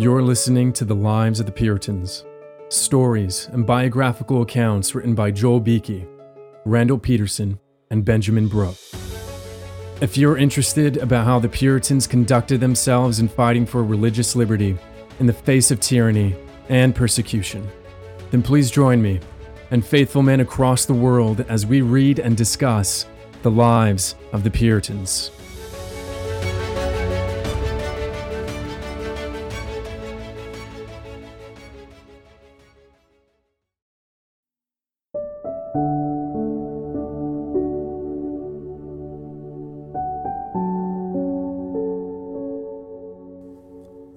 You're listening to The Lives of the Puritans, stories and biographical accounts written by Joel Beeke, Randall Pederson, and Benjamin Brook. If you're interested about how the Puritans conducted themselves in fighting for religious liberty in the face of tyranny and persecution, then please join me and faithful men across the world as we read and discuss the lives of the Puritans.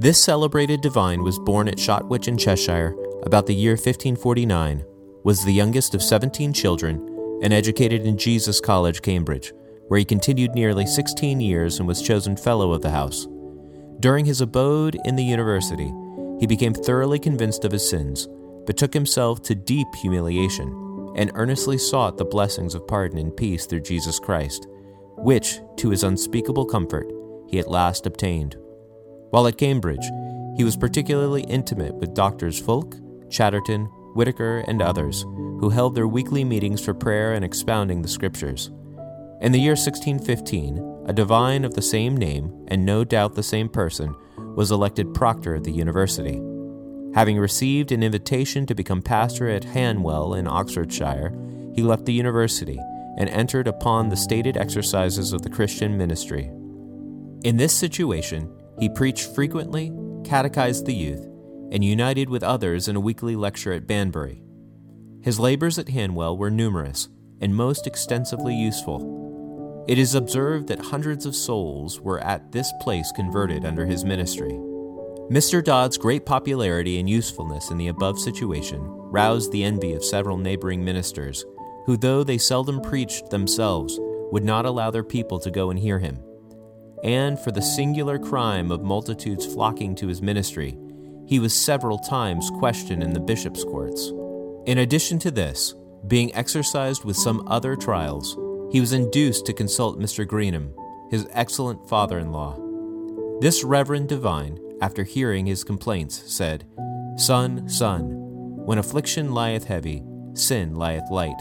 This celebrated divine was born at Shotwich in Cheshire about the year 1549, was the youngest of 17 children, and educated in Jesus College, Cambridge, where he continued nearly 16 years and was chosen Fellow of the House. During his abode in the university, he became thoroughly convinced of his sins, betook himself to deep humiliation, and earnestly sought the blessings of pardon and peace through Jesus Christ, which, to his unspeakable comfort, he at last obtained. While at Cambridge, he was particularly intimate with Doctors Fulke, Chatterton, Whitaker, and others, who held their weekly meetings for prayer and expounding the Scriptures. In the year 1615, a divine of the same name, and no doubt the same person, was elected proctor of the university. Having received an invitation to become pastor at Hanwell in Oxfordshire, he left the university and entered upon the stated exercises of the Christian ministry. In this situation, he preached frequently, catechized the youth, and united with others in a weekly lecture at Banbury. His labors at Hanwell were numerous and most extensively useful. It is observed that hundreds of souls were at this place converted under his ministry. Mr. Dod's great popularity and usefulness in the above situation roused the envy of several neighboring ministers, who, though they seldom preached themselves, would not allow their people to go and hear him and for the singular crime of multitudes flocking to his ministry, he was several times questioned in the bishop's courts. In addition to this, being exercised with some other trials, he was induced to consult Mr. Greenham, his excellent father in law. This reverend divine, after hearing his complaints, said, Son, son, when affliction lieth heavy, sin lieth light,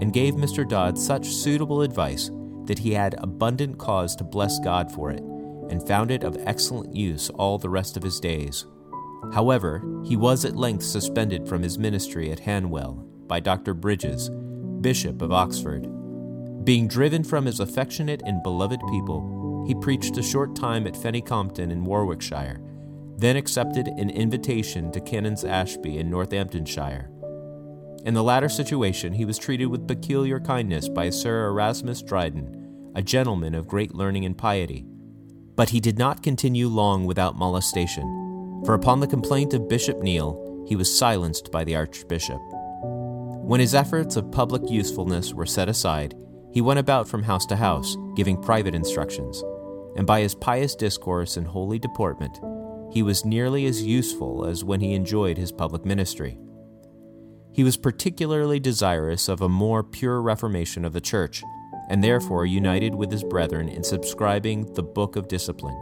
and gave Mr. Dod such suitable advice that he had abundant cause to bless God for it, and found it of excellent use all the rest of his days. However, he was at length suspended from his ministry at Hanwell by Dr. Bridges, Bishop of Oxford. Being driven from his affectionate and beloved people, he preached a short time at Fenny-Compton in Warwickshire, then accepted an invitation to Canons Ashby in Northamptonshire. In the latter situation, he was treated with peculiar kindness by Sir Erasmus Dryden, a gentleman of great learning and piety. But he did not continue long without molestation, for upon the complaint of Bishop Neale, he was silenced by the Archbishop. When his efforts of public usefulness were set aside, he went about from house to house, giving private instructions, and by his pious discourse and holy deportment, he was nearly as useful as when he enjoyed his public ministry. He was particularly desirous of a more pure reformation of the Church, and therefore united with his brethren in subscribing the Book of Discipline.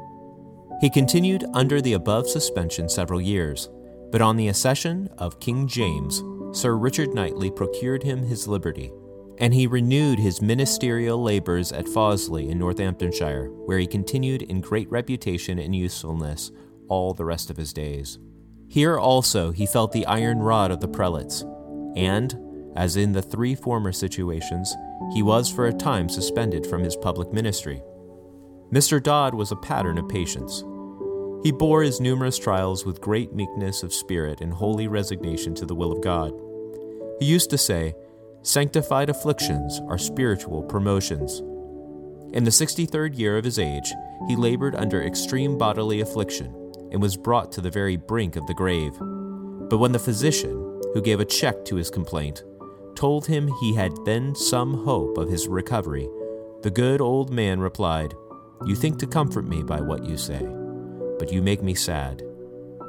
He continued under the above suspension several years, but on the accession of King James, Sir Richard Knightley procured him his liberty, and he renewed his ministerial labors at Fawsley in Northamptonshire, where he continued in great reputation and usefulness all the rest of his days. Here also he felt the iron rod of the prelates, and, as in the three former situations, he was for a time suspended from his public ministry. Mr. Dod was a pattern of patience. He bore his numerous trials with great meekness of spirit and holy resignation to the will of God. He used to say, Sanctified afflictions are spiritual promotions. In the 63rd year of his age, he labored under extreme bodily affliction and was brought to the very brink of the grave. But when the physician, who gave a check to his complaint, told him he had then some hope of his recovery, the good old man replied, You think to comfort me by what you say, but you make me sad.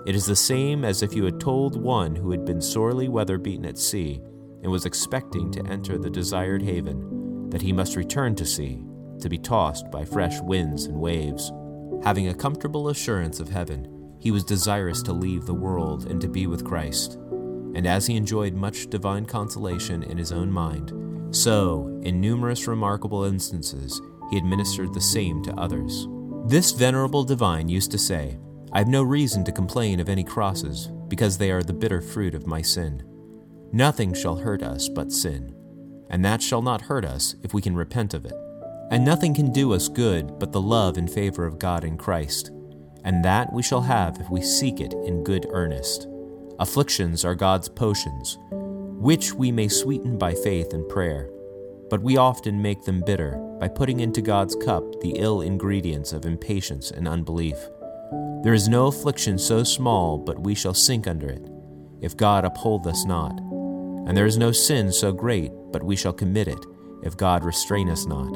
It is the same as if you had told one who had been sorely weather beaten at sea and was expecting to enter the desired haven that he must return to sea, to be tossed by fresh winds and waves. Having a comfortable assurance of heaven, he was desirous to leave the world and to be with Christ. And as he enjoyed much divine consolation in his own mind, so, in numerous remarkable instances, he administered the same to others. This venerable divine used to say, I have no reason to complain of any crosses, because they are the bitter fruit of my sin. Nothing shall hurt us but sin, and that shall not hurt us if we can repent of it. And nothing can do us good but the love and favor of God in Christ, and that we shall have if we seek it in good earnest. Afflictions are God's potions, which we may sweeten by faith and prayer, but we often make them bitter by putting into God's cup the ill ingredients of impatience and unbelief. There is no affliction so small but we shall sink under it, if God uphold us not. And there is no sin so great but we shall commit it, if God restrain us not.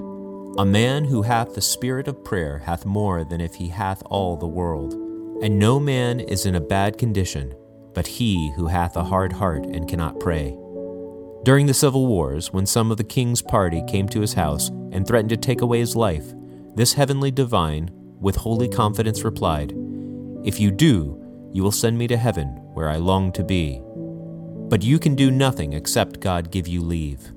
A man who hath the spirit of prayer hath more than if he hath all the world. And no man is in a bad condition, but he who hath a hard heart and cannot pray. During the civil wars, when some of the king's party came to his house and threatened to take away his life, this heavenly divine, with holy confidence, replied, If you do, you will send me to heaven, where I long to be. But you can do nothing except God give you leave.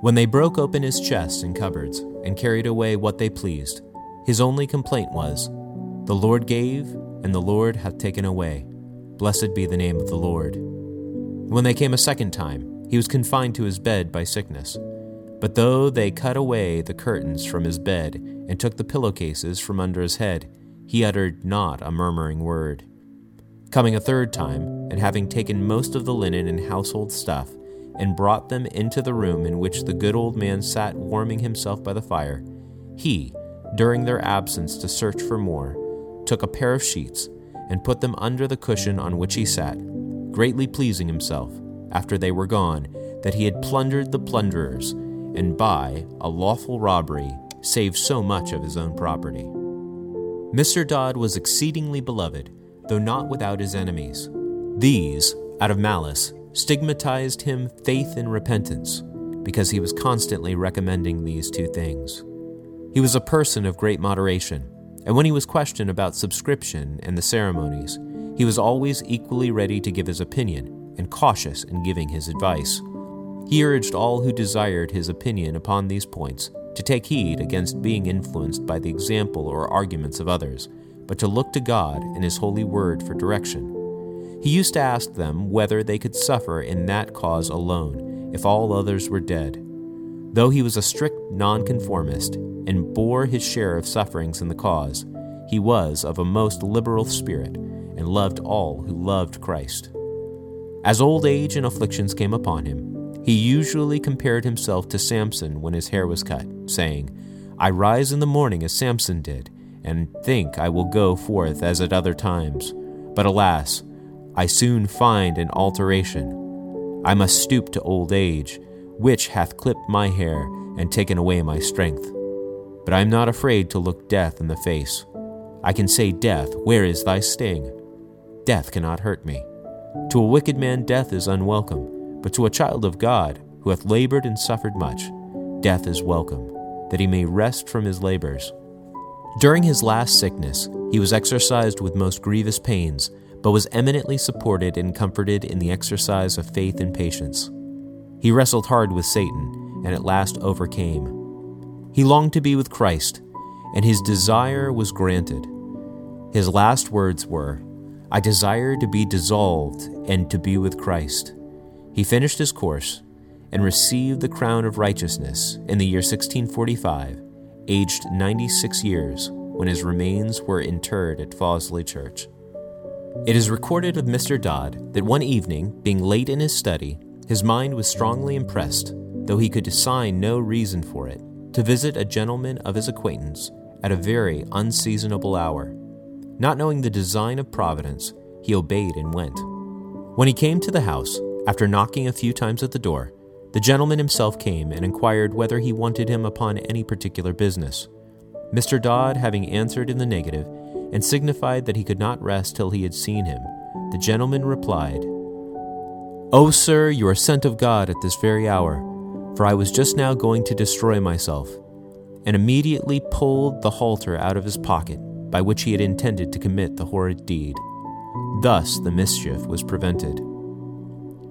When they broke open his chests and cupboards and carried away what they pleased, his only complaint was, The Lord gave, and the Lord hath taken away. Blessed be the name of the Lord. When they came a second time, he was confined to his bed by sickness. But though they cut away the curtains from his bed and took the pillowcases from under his head, he uttered not a murmuring word. Coming a third time, and having taken most of the linen and household stuff, and brought them into the room in which the good old man sat warming himself by the fire, he, during their absence to search for more, took a pair of sheets and put them under the cushion on which he sat, greatly pleasing himself, after they were gone, that he had plundered the plunderers, and by a lawful robbery saved so much of his own property. Mr. Dod was exceedingly beloved, though not without his enemies. These, out of malice, stigmatized him faith and repentance, because he was constantly recommending these two things. He was a person of great moderation, and when he was questioned about subscription and the ceremonies, he was always equally ready to give his opinion and cautious in giving his advice. He urged all who desired his opinion upon these points to take heed against being influenced by the example or arguments of others, but to look to God and His holy word for direction. He used to ask them whether they could suffer in that cause alone, if all others were dead. Though he was a strict nonconformist and bore his share of sufferings in the cause, he was of a most liberal spirit and loved all who loved Christ. As old age and afflictions came upon him, he usually compared himself to Samson when his hair was cut, saying, I rise in the morning as Samson did, and think I will go forth as at other times. But alas, I soon find an alteration. I must stoop to old age, which hath clipped my hair and taken away my strength. But I am not afraid to look death in the face. I can say, Death, where is thy sting? Death cannot hurt me. To a wicked man, death is unwelcome but to a child of God, who hath labored and suffered much, death is welcome, that he may rest from his labors. During his last sickness, he was exercised with most grievous pains, but was eminently supported and comforted in the exercise of faith and patience. He wrestled hard with Satan, and at last overcame. He longed to be with Christ, and his desire was granted. His last words were, I desire to be dissolved and to be with Christ. He finished his course and received the crown of righteousness in the year 1645, aged 96 years, when his remains were interred at Fawsley Church. It is recorded of Mr. Dod that one evening, being late in his study, his mind was strongly impressed, though he could assign no reason for it, to visit a gentleman of his acquaintance at a very unseasonable hour. Not knowing the design of Providence, he obeyed and went. When he came to the house, after knocking a few times at the door, the gentleman himself came and inquired whether he wanted him upon any particular business. Mr. Dod, having answered in the negative, and signified that he could not rest till he had seen him, the gentleman replied, Oh, sir, you are sent of God at this very hour, for I was just now going to destroy myself, and immediately pulled the halter out of his pocket by which he had intended to commit the horrid deed. Thus, the mischief was prevented.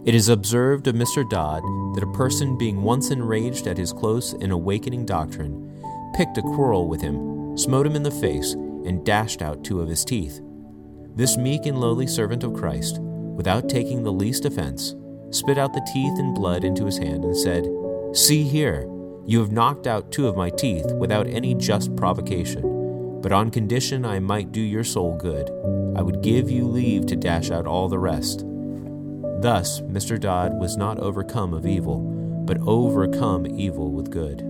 It is observed of Mr. Dod that a person being once enraged at his close and awakening doctrine, picked a quarrel with him, smote him in the face, and dashed out two of his teeth. This meek and lowly servant of Christ, without taking the least offense, spit out the teeth and blood into his hand, and said, See here, you have knocked out two of my teeth without any just provocation, but on condition I might do your soul good, I would give you leave to dash out all the rest. Thus, Mr. Dod was not overcome of evil, but overcome evil with good.